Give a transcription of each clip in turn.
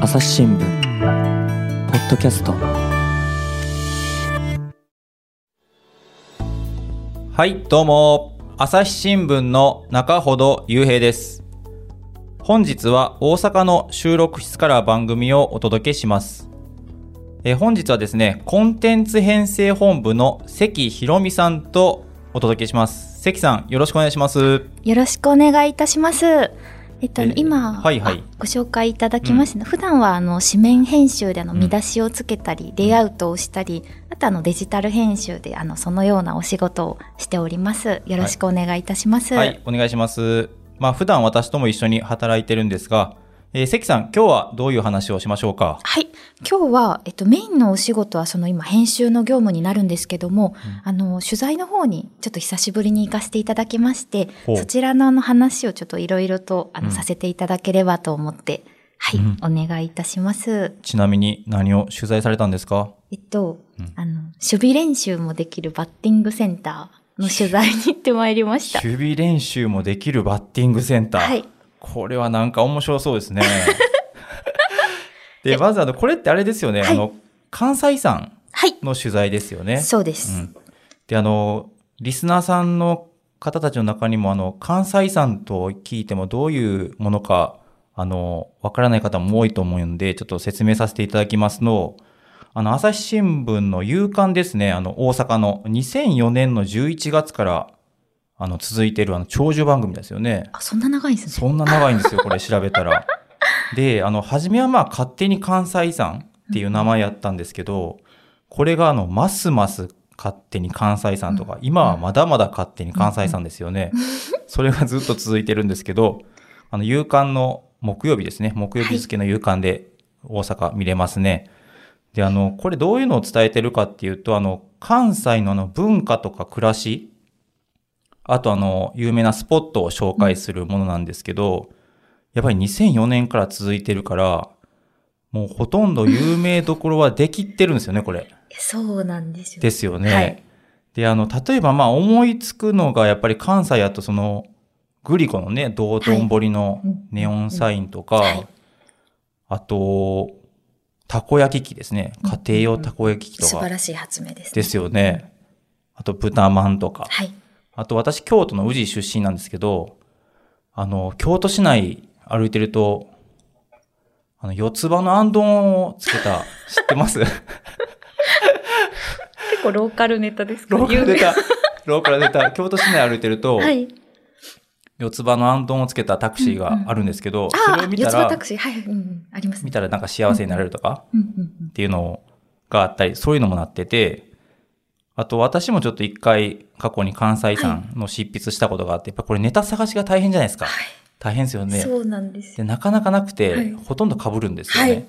朝日新聞ポッドキャストはい、どうも。朝日新聞の中ほど雄平です。本日は大阪の収録室から番組をお届けします。えー本日はですね、コンテンツ編成本部の関ひろみさんとお届けします。関さん、よろしくお願いします。よろしくお願いいたします。えっと、今、はいはいあご紹介いただきました、普段はあの紙面編集であのうん見出しをつけたり、レイアウトをしたり、あとあのデジタル編集であのそのようなお仕事をしております。よろしくお願いいたします。はい、お願いします。まあ、普段私とも一緒に働いてるんですが、えー関さん、今日はどういう話をしましょうか？はい。今日は、えっと、メインのお仕事はその今編集の業務になるんですけども、あの、取材の方にちょっと久しぶりに行かせていただきましてそちらのあの話をちょっといろいろとあの、うんさせていただければと思って、はい、うんお願いいたします。ちなみに何を取材されたんですか？えっと、うんあの、守備練習もできるバッティングセンターの取材に行ってまいりました。守備練習もできるバッティングセンター。はい。これはなんか面白そうですね。で、まずあの、これってあれですよね。はいあの、関西産はい。の取材ですよね。そうです。うん。で、あの、リスナーさんの方たちの中にも、あの、関西産と聞いてもどういうものか、あの、わからない方も多いと思うんで、ちょっと説明させていただきますの、あの、朝日新聞の夕刊ですね、あの、大阪の2004年の11月から、あの、続いているあの、長寿番組ですよね。あ、そんな長いんですね。そんな長いんですよ、これ調べたら。で、あの、初めはまあ、勝手に関西産っていう名前やったんですけど、これがあの、ますます勝手に関西産とか、今はまだまだ勝手に関西産ですよね。それがずっと続いてるんですけど、あの、夕刊の木曜日ですね、木曜日付の夕刊で大阪見れますね。で、あの、これどういうのを伝えてるかっていうと、あの、関西のあの、文化とか暮らし、あとあの、有名なスポットを紹介するものなんですけど、やっぱり2004年から続いてるから、もうほとんど有名どころはできってるんですよね、これ。そうなんですよ。ですよね。はいで、あの、例えばまあ思いつくのがやっぱり関西やとその、グリコのね、道頓堀のネオンサインとか、はいあと、たこ焼き器ですね。家庭用たこ焼き器とか素晴らしい発明です、ね。ですよね。あと豚まんとか。はい。あと私京都の宇治出身なんですけど、あの、京都市内歩いてると、あの、四つ葉のあんどんをつけた、知ってます？結構ローカルネタですか？ローカル出た、ローカル出た、京都市内歩いてると、はい。四つ葉のあんどんをつけたタクシーがあるんですけど、そああ、れを見たら四つ葉タ、クシー。はい、うんうん、ありますね。見たらなんか幸せになれるとか？うんうんうん。っていうのがあったり、そういうのもなってて、あと私もちょっと一回過去に関西産の執筆したことがあって、やっぱこれネタ探しが大変じゃないですか。大変ですよね。そうなんですで、よ。なかなかなくて、はいほとんど被るんですよね。はい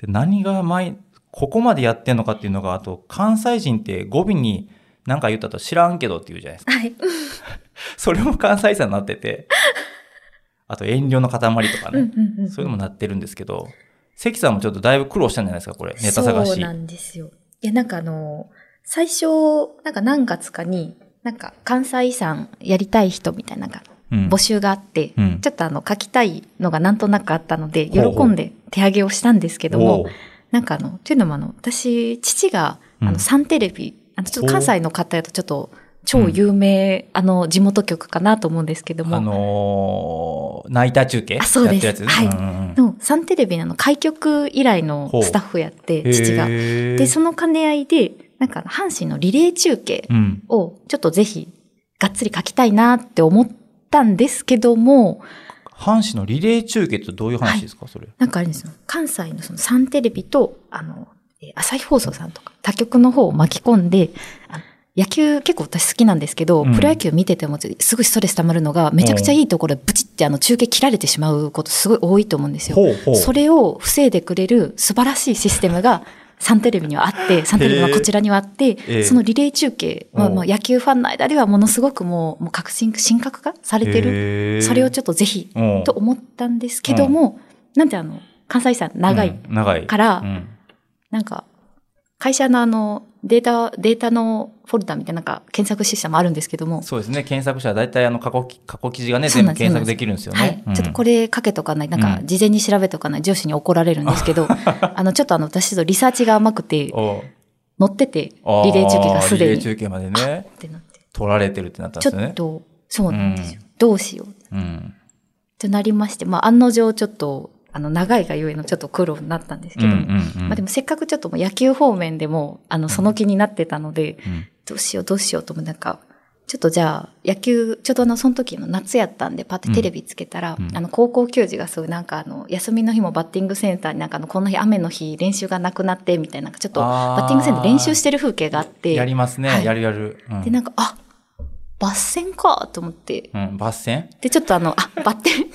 で何が前、ここまでやってんのかっていうのが、あと、関西人って語尾に何か言ったと知らんけどって言うじゃないですか。はい。それも関西さになってて、あと遠慮の塊とかね、そういうのもなってるんですけど、関さんもちょっとだいぶ苦労したんじゃないですか、これ、ネタ探し。そうなんですよ。いや、なんかあの、最初、なんか何月かに、なんか関西遺産やりたい人みたいな、なんかうん。募集があって、うん。ちょっとあの、書きたいのがなんとなくあったので、喜んで手上げをしたんですけどもなんかあの、というのもあの、私、父が、あうん。の、サンテレビ、あの、ちょっと関西の方やとちょっと、超有名、あの、地元局かなと思うんですけども、あのー、ナイター中継あそうです。やってるやつはい。うんうんうん。のサンテレビの開局以来のスタッフやって、父が。で、その兼ね合いで、なんか阪神のリレー中継うん。をちょっとぜひ、がっつり書きたいなって思ったんですけども、阪神のリレー中継ってどういう話ですか、それ。なんかあれですよ、関西のそのサンテレビと、あの、えー朝日放送さんとか、他局の方を巻き込んで、野球結構私好きなんですけど、うんプロ野球見ててもすぐストレス溜まるのが、めちゃくちゃいいところでブチってあの中継切られてしまうことすごい多いと思うんですよ。ほうほう。それを防いでくれる素晴らしいシステムがサンテレビにはあって、サンテレビはこちらにはあって、ええ。そのリレー中継、まあ、まあ野球ファンの間ではものすごくもう、もう革新、神格化されてる。それをちょっとぜひ、う。んと思ったんですけども、なんてあの、関西さん長いうん長い。からうん。なんか、会社のあの、データ、データのフォルダみたいななんか検索システムあるんですけども、そうですね。検索したら大体あの過去記、過去記事がね、全部検索できるんですよね。はい。うんちょっとこれかけとかない、なんかうん事前に調べとかない上司に怒られるんですけど、あの、ちょっとあの、私とリサーチが甘くて、お載ってて、リレー中継がすでに。リレー中継までね、ってなって。取られてるってなったんちですよね。ょっと、そうなんですよ。どうしよう。うん。となりまして、まあ、案の定ちょっと、あの、長いがゆえのちょっと苦労になったんですけどまあでもせっかくちょっともう野球方面でも、あの、その気になってたので、うん。どうしようどうしようともなんか、ちょっとじゃあ、野球、ちょうどあの、その時の夏やったんで、パッてテレビつけたら、うんあの、高校球児がすごいなんかあの、休みの日もバッティングセンターになんかあの、この日雨の日練習がなくなって、みたいな、ちょっとバッティングセンターで練習してる風景があって、やりますね。はい。やるやる。うんで、なんか、あ、バッセンかと思って、うん、抜線？で、ちょっとあの、あ、バッテン、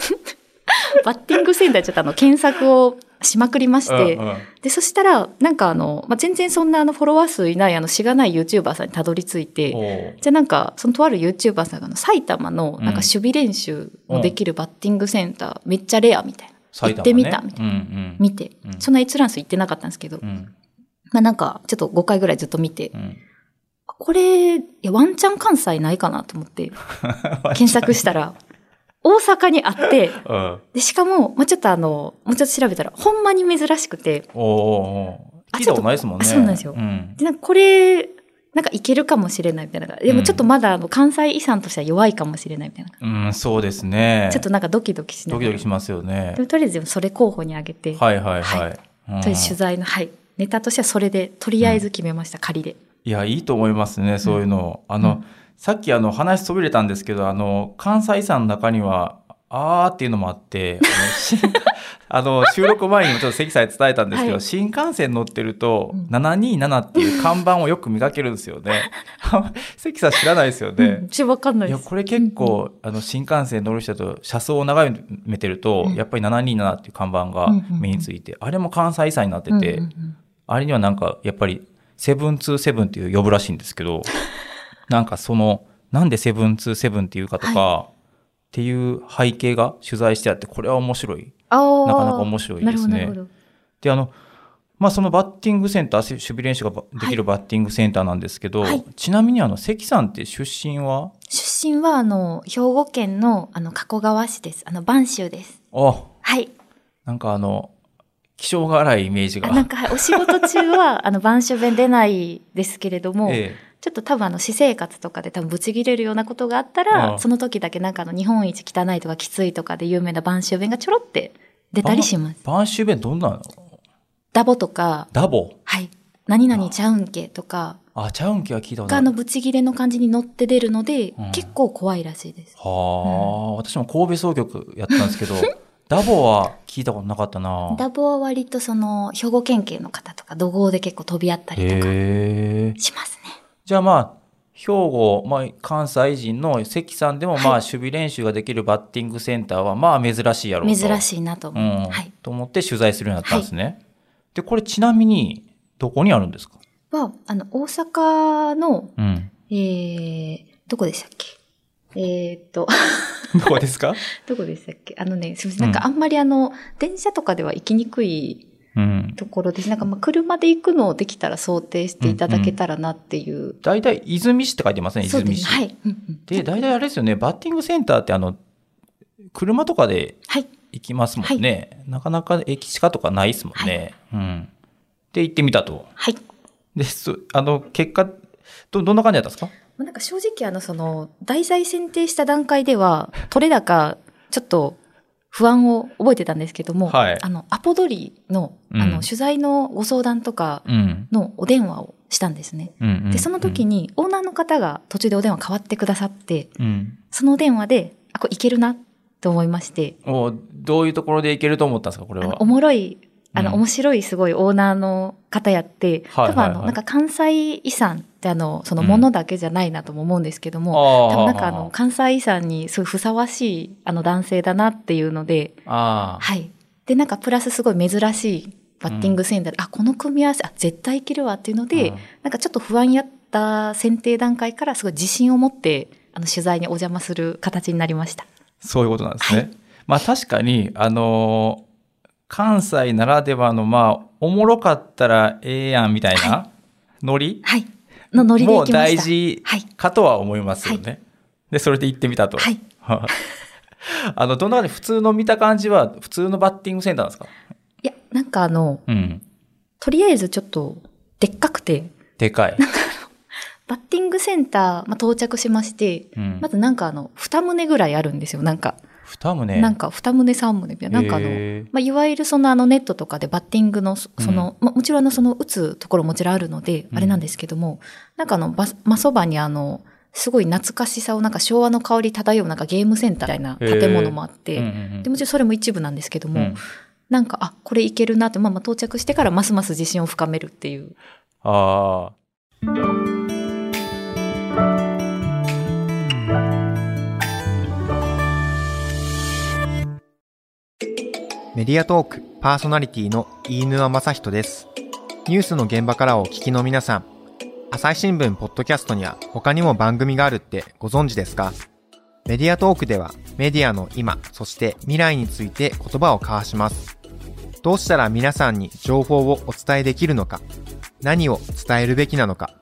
バッティングセンターちょっとあの、検索をしまくりまして、うんうんで、そしたら、なんかあの、まあ、全然そんなあの、フォロワー数いないあの、しがない YouTuber さんにたどり着いて、じゃあなんか、そのとある YouTuber さんがあの埼玉のなんかうん守備練習のできるバッティングセンター、めっちゃレアみたいな。行ってみたみたいな。うんうん。見て、うんそんな閲覧数行ってなかったんですけど、うん。まあなんか、ちょっと5回ぐらいずっと見て、うん。これ、いや、ワンチャン関西ないかなと思って、検索したら、大阪にあって、うん。で、しかも、まあちょっとあの、もうちょっと調べたら、ほんまに珍しくて、おうお聞いたことないですもんね。そうなんですようん。で、なんかこれ、なんかいけるかもしれないみたいな。でもちょっとまだあの関西遺産としては弱いかもしれないみたいな。うん、そうですね。ちょっとなんかドキドキしながらドキドキしますよねで。もとりあえずそれ候補に挙げて、はいはいははい。うんとりあえず取材の、はい。ネタとしてはそれで、とりあえず決めました、仮で。いや、いいと思いますね、そういうの。あの、うんさっきあの話そびれたんですけど、あの、関西産の中には、あーっていうのもあって、あの 収録前にもちょっと関さんに伝えたんですけど、はい新幹線乗ってると、うん727っていう看板をよく見かけるんですよね。関さん知らないですようんね。私わかんないいや。これ結構、あの、新幹線乗る人と車窓を眺めてると、うんやっぱり727っていう看板がうんうんうん目について、あれも関西産になってて、うんうんうんあれにはなんか、やっぱり、セブンツーセブンっていう呼ぶらしいんですけど、なんかその、なんでセブンツーセブンっていうかとか、っていう背景が取材してあって、これは面白い。なかなか面白いですねなるほど、なるで、あの、まあ、そのバッティングセンター、守備練習ができるバッティングセンターなんですけど、はいちなみにあの、関さんって出身は？出身は、あの、兵庫県の、あの、加古川市です。あの、播州です。あ、はい。なんかあの、気性が荒いイメージが。あなんか、はいお仕事中は、あの、播州弁出ないですけれども、えちょっと多分あの私生活とかで多分ブチ切れるようなことがあったあら、あその時だけなんかあの日本一汚いとかきついとかで有名な播州弁がちょろって出たりします。え。播州弁どんなの？ダボとか、ダボ？はい。何々ちゃうんけとかあ、ちゃうんけは聞いたことない。のブチ切れの感じに乗って出るので、うん結構怖いらしいです。はあ、私も神戸総局やったんですけど、ダボは聞いたことなかったな。ダボは割とその兵庫県警の方とか怒号で結構飛び合ったりとか。しますね。じゃあまあ、兵庫、まあ、関西人の関さんでも、まあ、はい守備練習ができるバッティングセンターは、まあ、珍しいやろうと。珍しいなと思う。うん。はい。と思って取材するようになったんですね。で、これちなみに、どこにあるんですか？は、あの、大阪の、うん。えー、どこでしたっけ？えーっと、どこですか？どこでしたっけ？あのね、すみません。なんかあんまりあの、電車とかでは行きにくいうん。ところです。なんかまあ車で行くのをできたら想定していただけたらなっていう。大体、泉市って書いてますね。泉市。はい。うんうんで、大体あれですよね、バッティングセンターってあの、車とかではい。行きますもんね。なかなか駅近とかないですもんね。うん。で、行ってみたと。はい。で、そあの、結果、ど、どんな感じだったんですか？まあなんか正直あの、その、題材選定した段階では、取れ高、ちょっと不安を覚えてたんですけども、はいあの、アポ取りの、あうんの、取材のご相談とかうん。のお電話をしたんですね。うんで、その時に、オーナーの方が途中でお電話変わってくださって、うん。そのお電話で、あ、これいけるなと思いまして、おどういうところで行けると思ったんですか、これは？おもろい、あの、うん面白いすごいオーナーの方やって、多分あの、なんか関西遺産ってあの、そのものだけじゃないなとも思うんですけども、あ多分なんかあの、関西遺産にすごいふさわしいあの男性だなっていうので。はい。で、なんかプラスすごい珍しいバッティングセンターで、あ、この組み合わせ、あ、絶対いけるわっていうので、うんなんかちょっと不安やった選定段階からすごい自信を持って、あの、取材にお邪魔する形になりました。そういうことなんですね。はいまあ確かに、あのー関西ならではの、まあ、おもろかったらええやんみたいなノリ？はい。のノリでもう行きました。大事はい。かとは思いますよね。で、それで行ってみたと。はい。あの、どんな感じ普通の見た感じは、普通のバッティングセンターなんですか？いや、なんかあの、うん。とりあえずちょっと、でっかくて、でかい。バッティングセンター、まあ、到着しまして、うんまずなんかあの、二棟ぐらいあるんですよ。なんか、二棟。なんか二棟三棟みたいな。なんかあの、まあ、いわゆるそのあのネットとかでバッティングのそその、まあもちろんあのその打つところもちろんあるので、うん。あれなんですけども、なんかあの、ば真そばにあの、すごい懐かしさをなんか昭和の香り漂うなんかゲームセンターみたいな建物もあって、うんうんうん。でもちろんそれも一部なんですけども、うん。なんか、あ、これいけるなって、まあまあ到着してからますます自信を深めるっていう。あメディアトークパーソナリティの飯沼正人です。ニュースの現場からお聞きの皆さん、朝日新聞ポッドキャストには他にも番組があるってご存知ですか？メディアトークではメディアの今、そして未来について言葉を交わします。どうしたら皆さんに情報をお伝えできるのか、何を伝えるべきなのか、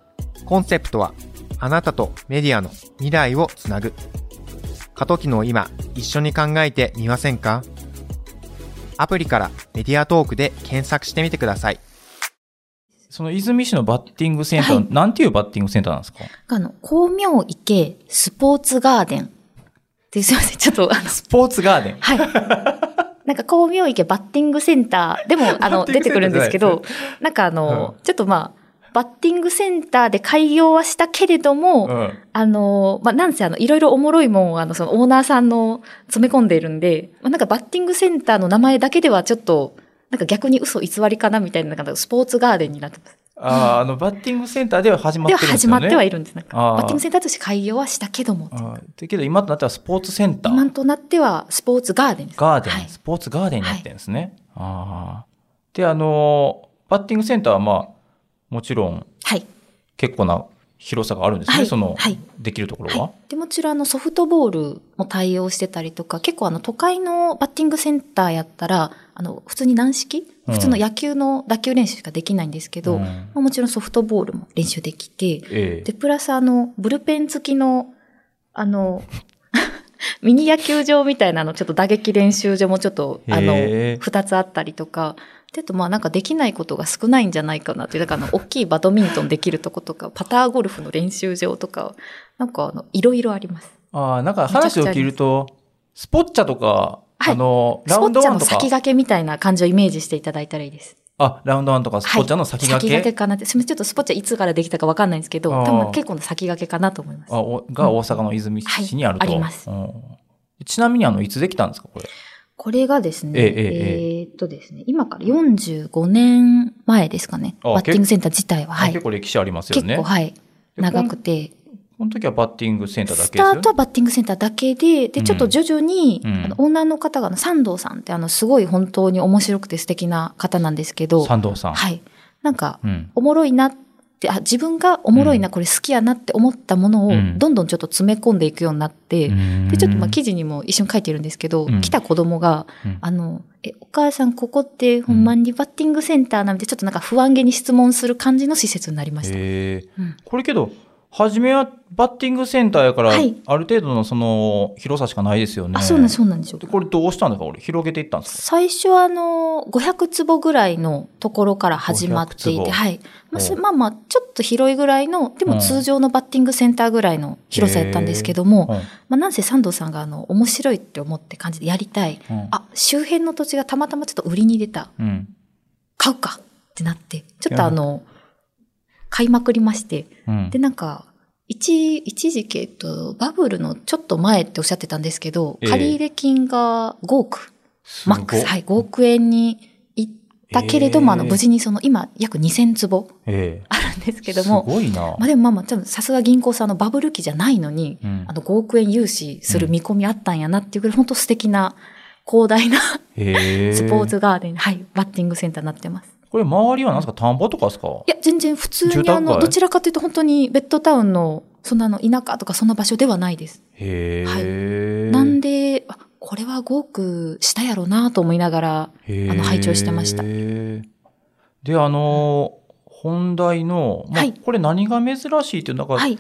コンセプトはあなたとメディアの未来をつなぐ。過渡期の今、一緒に考えてみませんか？アプリからメディアトークで検索してみてください。その泉市のバッティングセンター、はいなんていうバッティングセンターなんですか？あの、光明池スポーツガーデン。ってすいません、ちょっとあの、スポーツガーデン。はい。なんか、光明池バッティングセンターでも、あの、出てくるんですけど、なんかあの、ちょっとまあ、バッティングセンターで開業はしたけれども、うん。あの、まあ、なんせあの、いろいろおもろいもんをあの、そのオーナーさんの詰め込んでいるんで、まあ、なんかバッティングセンターの名前だけではちょっと、なんか逆に嘘偽りかなみたいな、なんかスポーツガーデンになってます。ああ、あの、バッティングセンターでは始まっではてるんですよね。始まってはいるんです。なんかバッティングセンターとして開業はしたけども。だけど今となってはスポーツセンター。今となってはスポーツガーデンです。ガーデン、はいスポーツガーデンになってるんですね。ああ。で、あの、バッティングセンターはまあ、もちろんはい。結構な広さがあるんですね、はいその、はいできるところは。はい。で、もちろんあのソフトボールも対応してたりとか、結構あの都会のバッティングセンターやったら、あの、普通に軟式うん普通の野球の打球練習しかできないんですけど、うんまあ、もちろんソフトボールも練習できて、ええで、プラスあの、ブルペン付きの、あの、ミニ野球場みたいなの、ちょっと打撃練習場もちょっと、あの二つあったりとか、で、あとまあなんかできないことが少ないんじゃないかなっていう、だからあの、大きいバドミントンできるとことか、パターゴルフの練習場とか、なんかあの、いろいろあります。ああ、なんか話を聞ると、スポッチャとか、はいあの、ラウスポッチャンドワンとか、の先駆けみたいな感じをイメージしていただいたらいいです。あ、ラウンドワンとかスポッチャの先駆け、はい、先駆けかなって。すみません、ちょっとスポッチャいつからできたかわかんないんですけど、多分結構な先駆けかなと思います。あおが大阪の泉市にあると。はいありますうんちなみにあの、いつできたんですか、これ？これがですね、えええええーっとですね、今から45年前ですかね。あバッティングセンター自体は。はい結。構歴史ありますよね。結構、はい。で長くて。この時はバッティングセンターだスけですよねタート。はバッティングセンターだけで、で、うんちょっと徐々に、うんあのオーナーの方が、三藤さんって、あの、すごい本当に面白くて素敵な方なんですけど、三藤さん。はい。なんか、うん。おもろいなって、あ、自分がおもろいな、うん。これ好きやなって思ったものをうん、どんどんちょっと詰め込んでいくようになって、で、ちょっとまあ記事にも一緒に書いてるんですけど、うん。来た子供が、うん。あの、え、お母さんここってほんまにバッティングセンターなんで、ちょっとなんか不安げに質問する感じの施設になりました。これけど、初めはバッティングセンターやから、はいある程度のその広さしかないですよね。あ、そうなんそうなんですよで。これどうしたんですか？これ広げていったんですか？最初はあの、500坪ぐらいのところから始まってい500て、坪はい。まあ、まあまあ、ちょっと広いぐらいの、でうんも通常のバッティングセンターぐらいの広さやったんですけども、うんまあ、なんせ三藤さんがあの、面白いって思って感じでやりたい。うんあ、周辺の土地がたまたまちょっと売りに出た。うん。買うかってなって、ちょっとあの、買いまくりまして。うん。で、なんか、一、一時期、えっと、バブルのちょっと前っておっしゃってたんですけど、ええ。借入金が5億、マックス、はい、5億円に行ったけれども、ええ。あの、無事にその、今、約2000坪ええ。あるんですけども、すごいな。まあでもまあまあ、さすが銀行さんのバブル期じゃないのに、うん。あの、5億円融資する見込みあったんやなっていうぐらい、本当素敵な、広大な スポーツガーデン、はい、バッティングセンターになってます。これ周りは何ですか？田んぼとかですか？いや、全然普通にあの、街？どちらかというと本当にベッドタウンの、そんなあの、田舎とかそんな場所ではないです。へえ、なんで、あ、これは5億したやろうなと思いながら、あの拝聴してました。で、あの、本題の、まあはい。これ何が珍しいっていう、なんか、はい。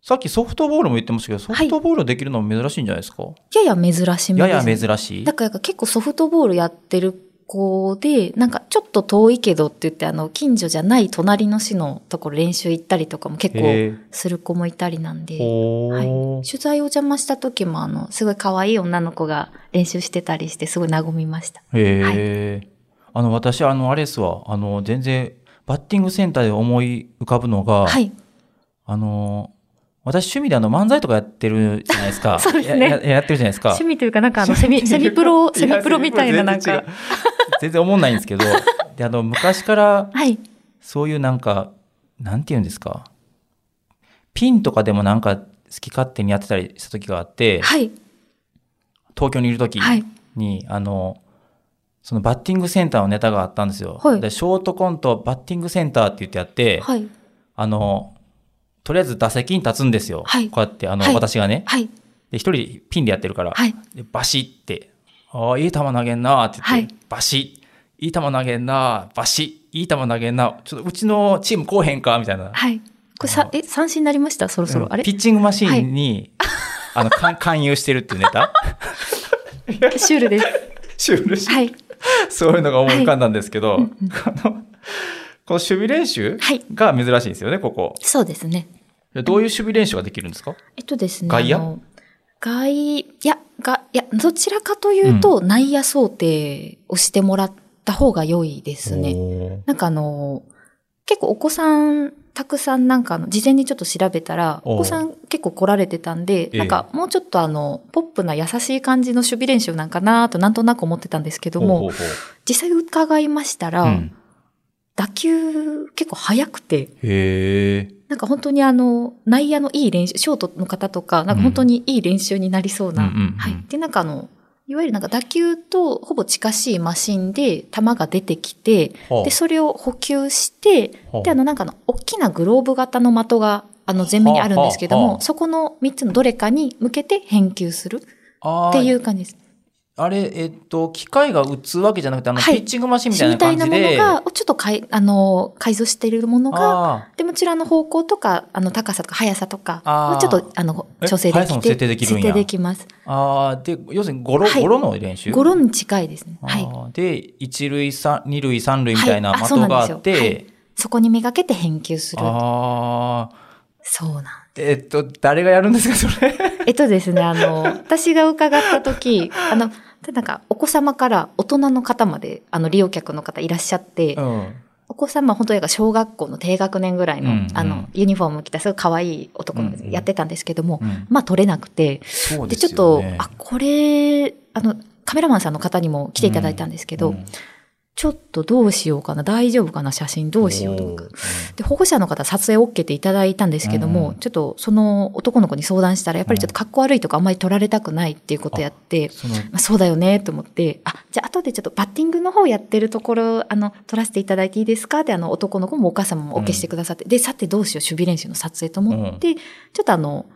さっきソフトボールも言ってましたけど、ソフトボールできるのも珍しいんじゃないですか、やや珍しめです、ややね。珍しい？だから結構ソフトボールやってる子で、なんかちょっと遠いけどって言って、あの、近所じゃない隣の市のところ練習行ったりとかも結構へする子もいたりなんで、はい。ー、取材を邪魔した時も、あの、すごい可愛い女の子が練習してたりして、すごい和みました。へえ、あの、私、あの、あれですわ、あの、全然、バッティングセンターで思い浮かぶのが、はい。あの、私趣味であの漫才とかやってるじゃないですか。そうですねやややってるじゃないですか。趣味というか、なんかあの、セミ、セミプロ、セミプロみたいななんか全然思んないんですけど、で、あの、昔から、はい。そういうなんか、なんて言うんですか。ピンとかでもなんか好き勝手にやってたりした時があって、はい。東京にいる時はい。に、あの、そのバッティングセンターのネタがあったんですよ。はいでショートコントバッティングセンターって言ってやって、はい。あの、とりあえず打席に立つんですよ。はいこうやって、あの、はい私がね。はい。で、一人ピンでやってるから、はい。でバシって、ああ、いい球投げんなーって言って、はいバシいい球投げんなーバシいい球投げんなちょっとうちのチームこうへんかみたいな。はい。これさ、え、三振になりました？そろそろ。あれ？うんピッチングマシーンに、あの、か勧誘してるっていうネタ？シュールです。シュールしはい。そういうのが思い浮かんだんですけど、うんうんこの、この守備練習はいが珍しいんですよね、ここ。そうですね。でどういう守備練習ができるんですか？えっとですね。外野？外、いや、が、いや、どちらかというと、内野想定をしてもらった方が良いですね。ね。なんかあの、結構お子さん、たくさんなんかあの、事前にちょっと調べたら、お子さん結構来られてたんで、ええなんかもうちょっとあの、ポップな優しい感じの守備練習なんかなとなんとなく思ってたんですけども、実際伺いましたら、ううん打球結構速くて、へえ。なんか本当にあの、内野のいい練習、ショートの方とか、なんか本当にいい練習になりそうな。うんうんうんうんはい。で、なんかあの、いわゆるなんか打球とほぼ近しいマシンで球が出てきて、はあで、それを補給して、はあで、あのなんかあの、大きなグローブ型の的が、あの、前面にあるんですけども、そこの3つのどれかに向けて返球するっていう感じです。あれ、えっと、機械が打つわけじゃなくて、あの、はいピッチングマシンみたいなみたいなもの感じで。が、ちょっとかい、あの、改造しているものが、あで、もちろんあの方向とか、あの高さとか速さとかちょっと、あの、え？調整できて。速さも設定できるんや設定できます。ああ、で、要するにゴロ、はいゴロの練習？ゴロに近いですね。あはい。ーで、一塁三、二塁、三塁みたいな的があって、はいそこにめがけて返球する。ああ、そうなんえっと、誰がやるんですか、それ？えっとですね、あの、私が伺った時、あの、でなんか、お子様から大人の方まで、あの、利用客の方いらっしゃって、うん。お子様、本当に小学校の低学年ぐらいの、うんうんあの、ユニフォーム着たすごい可愛い男のやってたんですけども、うんまあ、取れなくて、うですちょっと。あ、これ、あの、カメラマンさんの方にも来ていただいたんですけど、うんちょっとどうしようかな、大丈夫かな、写真どうしようとか。で、保護者の方撮影 OK っていただいたんですけども、うん。ちょっとその男の子に相談したら、やっぱりちょっと格好悪いとかあんまり撮られたくないっていうことやって、その、まあ、そうだよねと思って、あ、じゃあ後でちょっとバッティングの方やってるところ、あの、撮らせていただいていいですか？ってあの男の子もお母様も OK してくださって、で、さてどうしよう、守備練習の撮影と思って、ちょっとあの、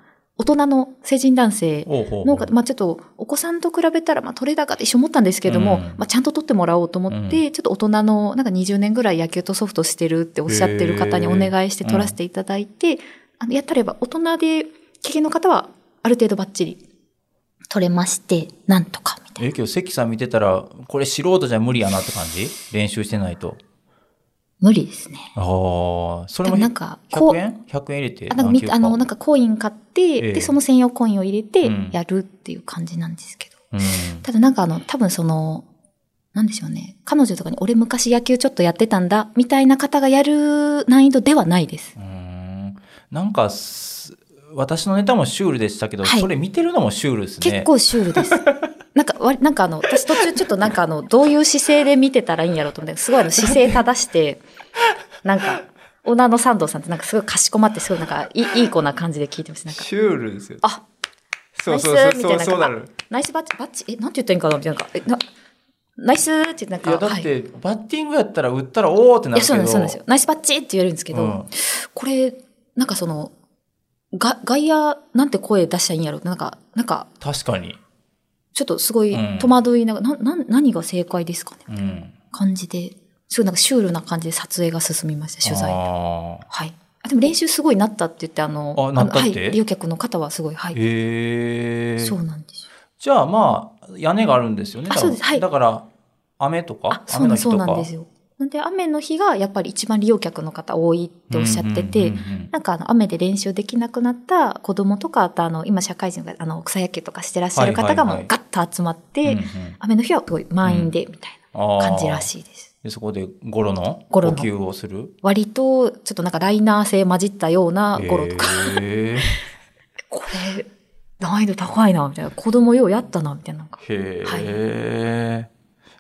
大人の成人男性の方、まあちょっとお子さんと比べたら、まあ取れ高って一緒思ったんですけども、うんまあちゃんと取ってもらおうと思って、ちょっと大人の、なんか20年ぐらい野球とソフトしてるっておっしゃってる方にお願いして取らせていただいて、あの、やったれば大人で経験の方はある程度バッチリ取れまして、なんとかみたいな。え、今日関さん見てたら、これ素人じゃ無理やなって感じ？練習してないと。無理ですね。ああ、それもなんか、こ100う、円 ?100 円入れて？あなんかみあの、なんかコイン買って、ええで、その専用コインを入れてうんやるっていう感じなんですけど。うん。ただなんかあの、多分その、なんでしょうね。彼女とかに俺昔野球ちょっとやってたんだ、みたいな方がやる難易度ではないです。んなんかす、私のネタもシュールでしたけど、はいそれ見てるのもシュールですね。結構シュールです。なんか、なんかあの、私途中ちょっとなんかあの、どういう姿勢で見てたらいいんやろうと思って、すごいあの、姿勢正して、なんか、オーナーの三藤さんってなんかすごいかしこまって、すごいなんかいい、いい子な感じで聞いてます。なんか、シュールですよ。あ、そうそうそう、そうそうなる。ナイスバッチ、バッチ、え、なんて言ったらいいんかなみたいな。なんかえなナイスってなんか、いや、だっはい。いて、バッティングやったら打ったらおーってなるや、けど。そうなんです、そうなんですよ。ナイスバッチって言えるんですけど、うんこれ、なんかその、が、外野なんて声出したらいいんやろなんか、なんか、確かに。ちょっとすごいうん戸惑いながら、な、な、何が正解ですかねうん。感じで。すごいなんかシュールな感じで撮影が進みました、取材。あはい。あでも練習すごいなったって言って、あの、あなったはい、利用客の方はすごい、はい。ーへえ。そうなんですよ。じゃあまあ、屋根があるんですよね。あそうですはいだから、雨とか雨の日とか？なんですよ。なんで雨の日がやっぱり一番利用客の方多いっておっしゃってて、なんかあの雨で練習できなくなった子供とか、あとあの今社会人があの草野球とかしてらっしゃる方がもうガッと集まって、雨の日はすごい満員でみたいな感じらしいです。でそこでゴロの呼吸をする？割とちょっとなんかライナー性混じったようなゴロとか、へ ーこれ難易度高いなみたいな、子供ようやったなみたいな。へえ。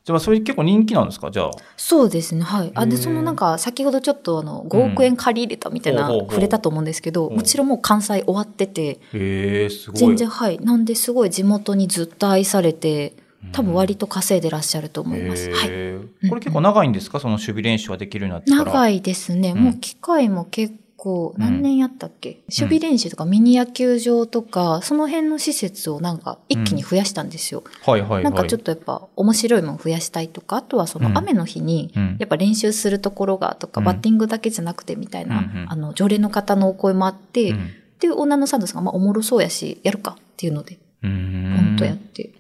じゃあまあそれ結構人気なんですか？じゃあ。そうですね。はい。あ、で、そのなんか、先ほどちょっとあの、5億円借り入れたみたいな、触れたと思うんですけど、うんもちろんもう関西終わってて、へえ、すごい。全然はい。なんで、すごい地元にずっと愛されて、多分割と稼いでらっしゃると思います。はい。これ結構長いんですか？その守備練習はできるようになってから。長い。いですね。うん。もう機会も結構、何年やったっけ、守備練習とかミニ野球場とか、その辺の施設をなんか一気に増やしたんですよ。はいはいはい。なんかちょっとやっぱ面白いもの増やしたいとか、あとはそうん。の雨の日にうん。やっぱ練習するところがとか、うん。バッティングだけじゃなくてみたいな、うんうん。あの、常連の方のお声もあって、うん。で、女のサンドさんがまあおもろそうやし、やるかっていうので、うーん。ポンとやって、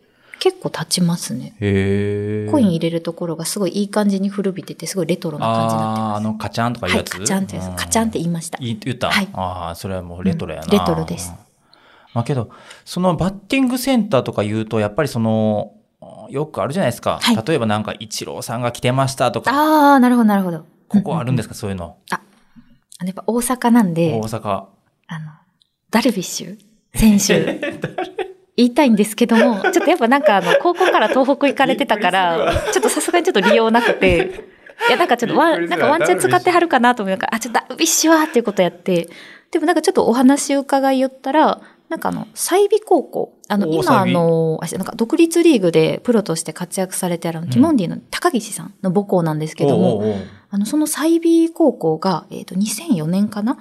結構経ちますね。へえ。コイン入れるところがすごいいい感じに古びてて、すごいレトロな感じになってああー、ます。あの、カチャンとかいうはい、やつカチャンってやつ、カチャンって言いました。言った、はいああ、それはもうレトロやな。うんレトロです。まあけど、そのバッティングセンターとか言うと、やっぱりその、よくあるじゃないですか。はい例えばなんか、イチローさんが来てましたとか、ああ、なるほど、なるほど。ここあるんでですか、そういうの。あのやっぱ大阪なんで大、阪。あの、ダルビッシュ選手。言いたいんですけども、ちょっとやっぱなんかあの、高校から東北行かれてたから、ちょっとさすがにちょっと利用なくて、いやなんかちょっとワン、なんかワンチャン使ってはるかなと思う。なんか、あ、ちょっとダルビッシュはっていうことやって、でもなんかちょっとお話を伺いよったら、なんかあの、済美高校、あの、今あの、あなんか独立リーグでプロとして活躍されてあるティモンディの高岸さんの母校なんですけども、あの、その済美高校が、えっ、と、2004年かな？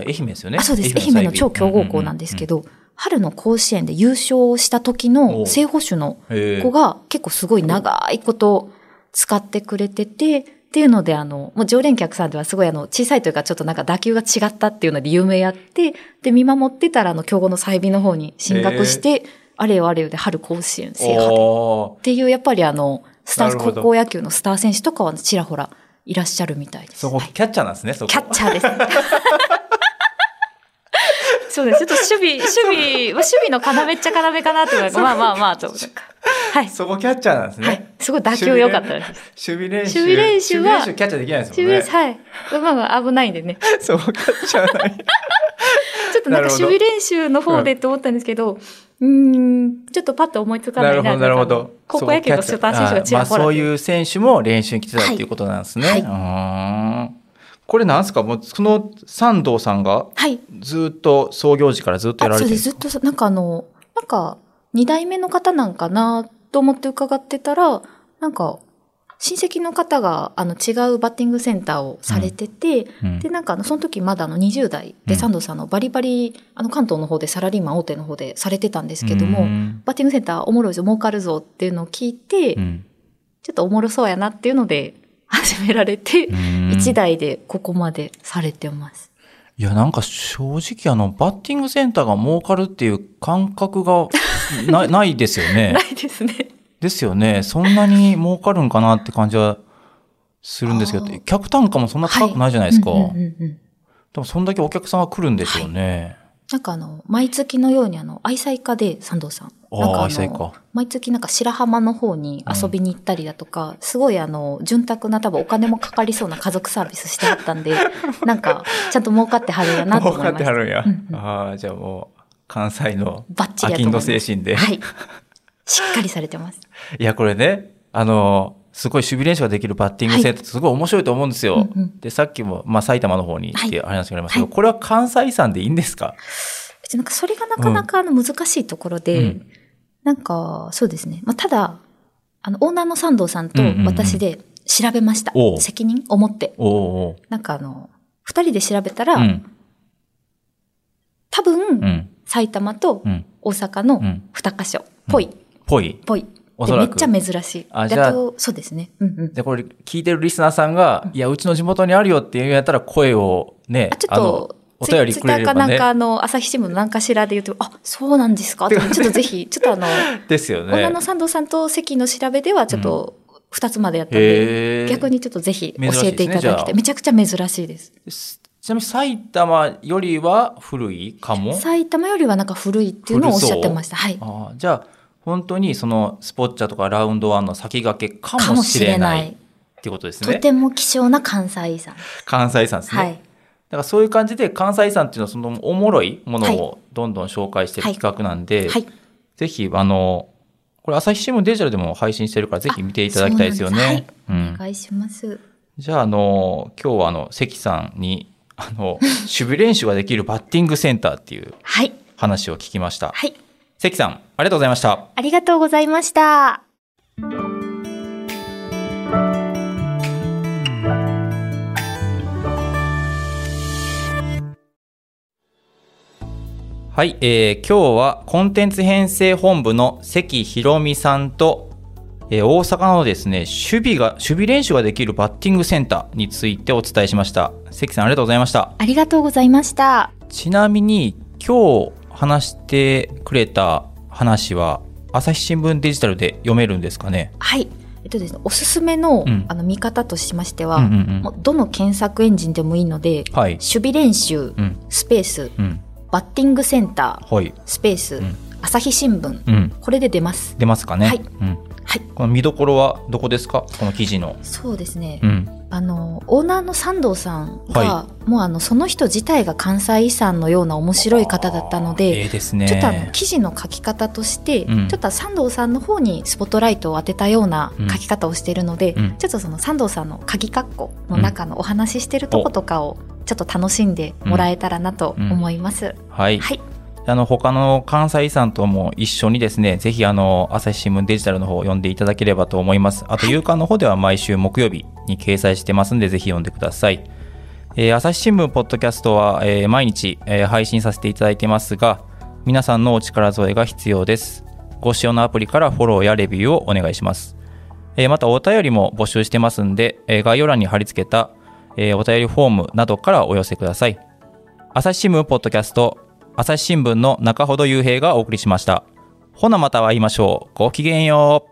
愛媛ですよね。あそうです。愛媛の超強豪校なんですけど、春の甲子園で優勝した時おのう正捕手の子が結構すごい長いこと使ってくれてて、っていうので、あの、もう常連客さんではすごいあの、小さいというかちょっとなんか打球が違ったっていうので有名やって、で、見守ってたらあの、強豪の済美の方に進学して、あれよあれよで春甲子園制覇で。っていう、やっぱりあの、スター、高校野球のスター選手とかはちらほらいらっしゃるみたいです。そこ、はいキャッチャーなんですね、そこ。キャッチャーです。そうです。ちょっと守備、守備、まあ守備の要っちゃ要かなと思いまあまあまあと思って。はい。そこキャッチャーなんですね。はい。すごい打球良かったです。守備練習。守備練習は守備練習キャッチャーできないですもんね。守備。はい。まあまあ危ないんでね。そう、キャッチャーない。ちょっとなんか守備練習の方でって思ったんですけど、うーん、ちょっとパッと思いつかないな。なるほど、なるほど。高校野球のスーパー選手がちらほら。そうまあそういう選手も練習に来てたっていうことなんですね。はいこれなんですか？もう、その三道さんがはい。ずっと創業時からずっとやらあ、れて。るんですか？ずっと、なんかあの、なんか、二代目の方なんかなと思って伺ってたら、なんか、親戚の方が、あの、違うバッティングセンターをされてて、うん。で、なんかあの、その時まだあの、20代で、うん。サンドさんのバリバリ、あの、関東の方でサラリーマン大手の方でされてたんですけども、うん。バッティングセンターおもろいぞ、儲かるぞっていうのを聞いて、うん。ちょっとおもろそうやなっていうので、始められて、うん一台でここまでされてます。いや、なんか正直あの、バッティングセンターが儲かるっていう感覚が なないですよね な。いですね。ですよね。そんなに儲かるんかなって感じはするんですけど客単価もそんな高くないじゃないですか。うんうんうんうんでもそんだけお客さんが来るんでしょうね。なんかあの、毎月のようにあの、愛妻家で、三藤さん。なんか愛妻家毎月なんか白浜の方に遊びに行ったりだとか、すごいあの、潤沢な多分お金もかかりそうな家族サービスしてはったんで、なんか、ちゃんと儲かってはるやなと思いました。るんやうんうんああ、じゃあもう、関西のバッチリアキンド。精神で。はい。しっかりされてます。いや、これね、あの、すごい守備練習ができるバッティングセンターってすごい面白いと思うんですよ。うんうんで、さっきも、まあ、埼玉の方にっていう話がありましたけど、はいこれは関西遺産でいいんですか？なんかそれがなかなかあの難しいところで、うんなんか、そうですね。まあ、ただ、あの、オーナーの三藤さんとうんうんうん私で調べました。おう責任を持って。なんかあの、二人で調べたら、うん。多分、うん。埼玉とうん。大阪のうん。二箇所、ぽい、ぽい。ぽい。でめっちゃ珍しい。であじゃそうですね。うんうん。で、これ聞いてるリスナーさんが、いや、うちの地元にあるよって言うんやったら声をね、あちょっと、お便りくれればねツイッターかなんかあの、朝日新聞の何かしらで言うと、あ、そうなんですかってちょっとぜひ、ちょっとあの、ですよね女の。三藤さんと関の調べではちょっと、二つまでやったんへで、ー逆にちょっとぜひ教えていただきたい。じゃあめちゃくちゃ珍しいです。ちなみに埼玉よりは古いかも？埼玉よりはなんか古いっていうのをおっしゃってました。はい。あーじゃあ、本当にそのスポッチャとかラウンドワンの先駆けかかもしれないい。ってことですとね。ても希少な関西遺産。関西遺産ですね。はい。だからそういう感じで関西遺産っていうのはそのおもろいものはをどんどん紹介している企画なんで、はい。ぜひあのこれ朝日新聞デジタルでも配信してるからぜひ見ていただきたいですよね。うんお願いします。じゃああの今日はあの関さんにあの 守備練習ができるバッティングセンターっていうはい。話を聞きました。はい。関さんありがとうございました。ありがとうございました。はい、えー今日はコンテンツ編成本部の関ひろみさんと、えー大阪のですね守備が守備練習ができるバッティングセンターについてお伝えしました。関さんありがとうございました。ありがとうございました。ちなみに今日話してくれた話は朝日新聞デジタルで読めるんですかね？はい。えっとですね、おすすめの、うん。あの見方としましては、うんうんうん。どの検索エンジンでもいいので、はい。守備練習、うん。スペース、うんバッティングセンター、はい。スペース、ん。朝日新聞、うん。これで出ます。出ますかね、はい。うん、はい。この見どころはどこですか？この記事の。そうですね。うん。あの、オーナーの三藤さんが、はもうあの、その人自体が関西遺産のような面白い方だったのえで、えですね。ちょっとあの、記事の書き方として、うん。ちょっと三藤さんの方にスポットライトを当てたような書き方をしているので、うん。ちょっとその三藤さんの鍵括弧の中のお話ししてるとことかを、ちょっと楽しんでもらえたらなと思います。はい。はい。あの他の関西遺産とも一緒にですね、ぜひあの朝日新聞デジタルの方を読んでいただければと思います。あと、夕刊の方では毎週木曜日に掲載してますんで、ぜひ読んでください。えー朝日新聞ポッドキャストは、えー毎日、えー配信させていただいてますが、皆さんのお力添えが必要です。ご使用のアプリからフォローやレビューをお願いします。えまたお便りも募集してますんで、え概要欄に貼り付けた、えお便りフォームなどからお寄せください。朝日新聞ポッドキャスト朝日新聞の中ほど雄平がお送りしました。ほなまた会いましょう。ごきげんよう。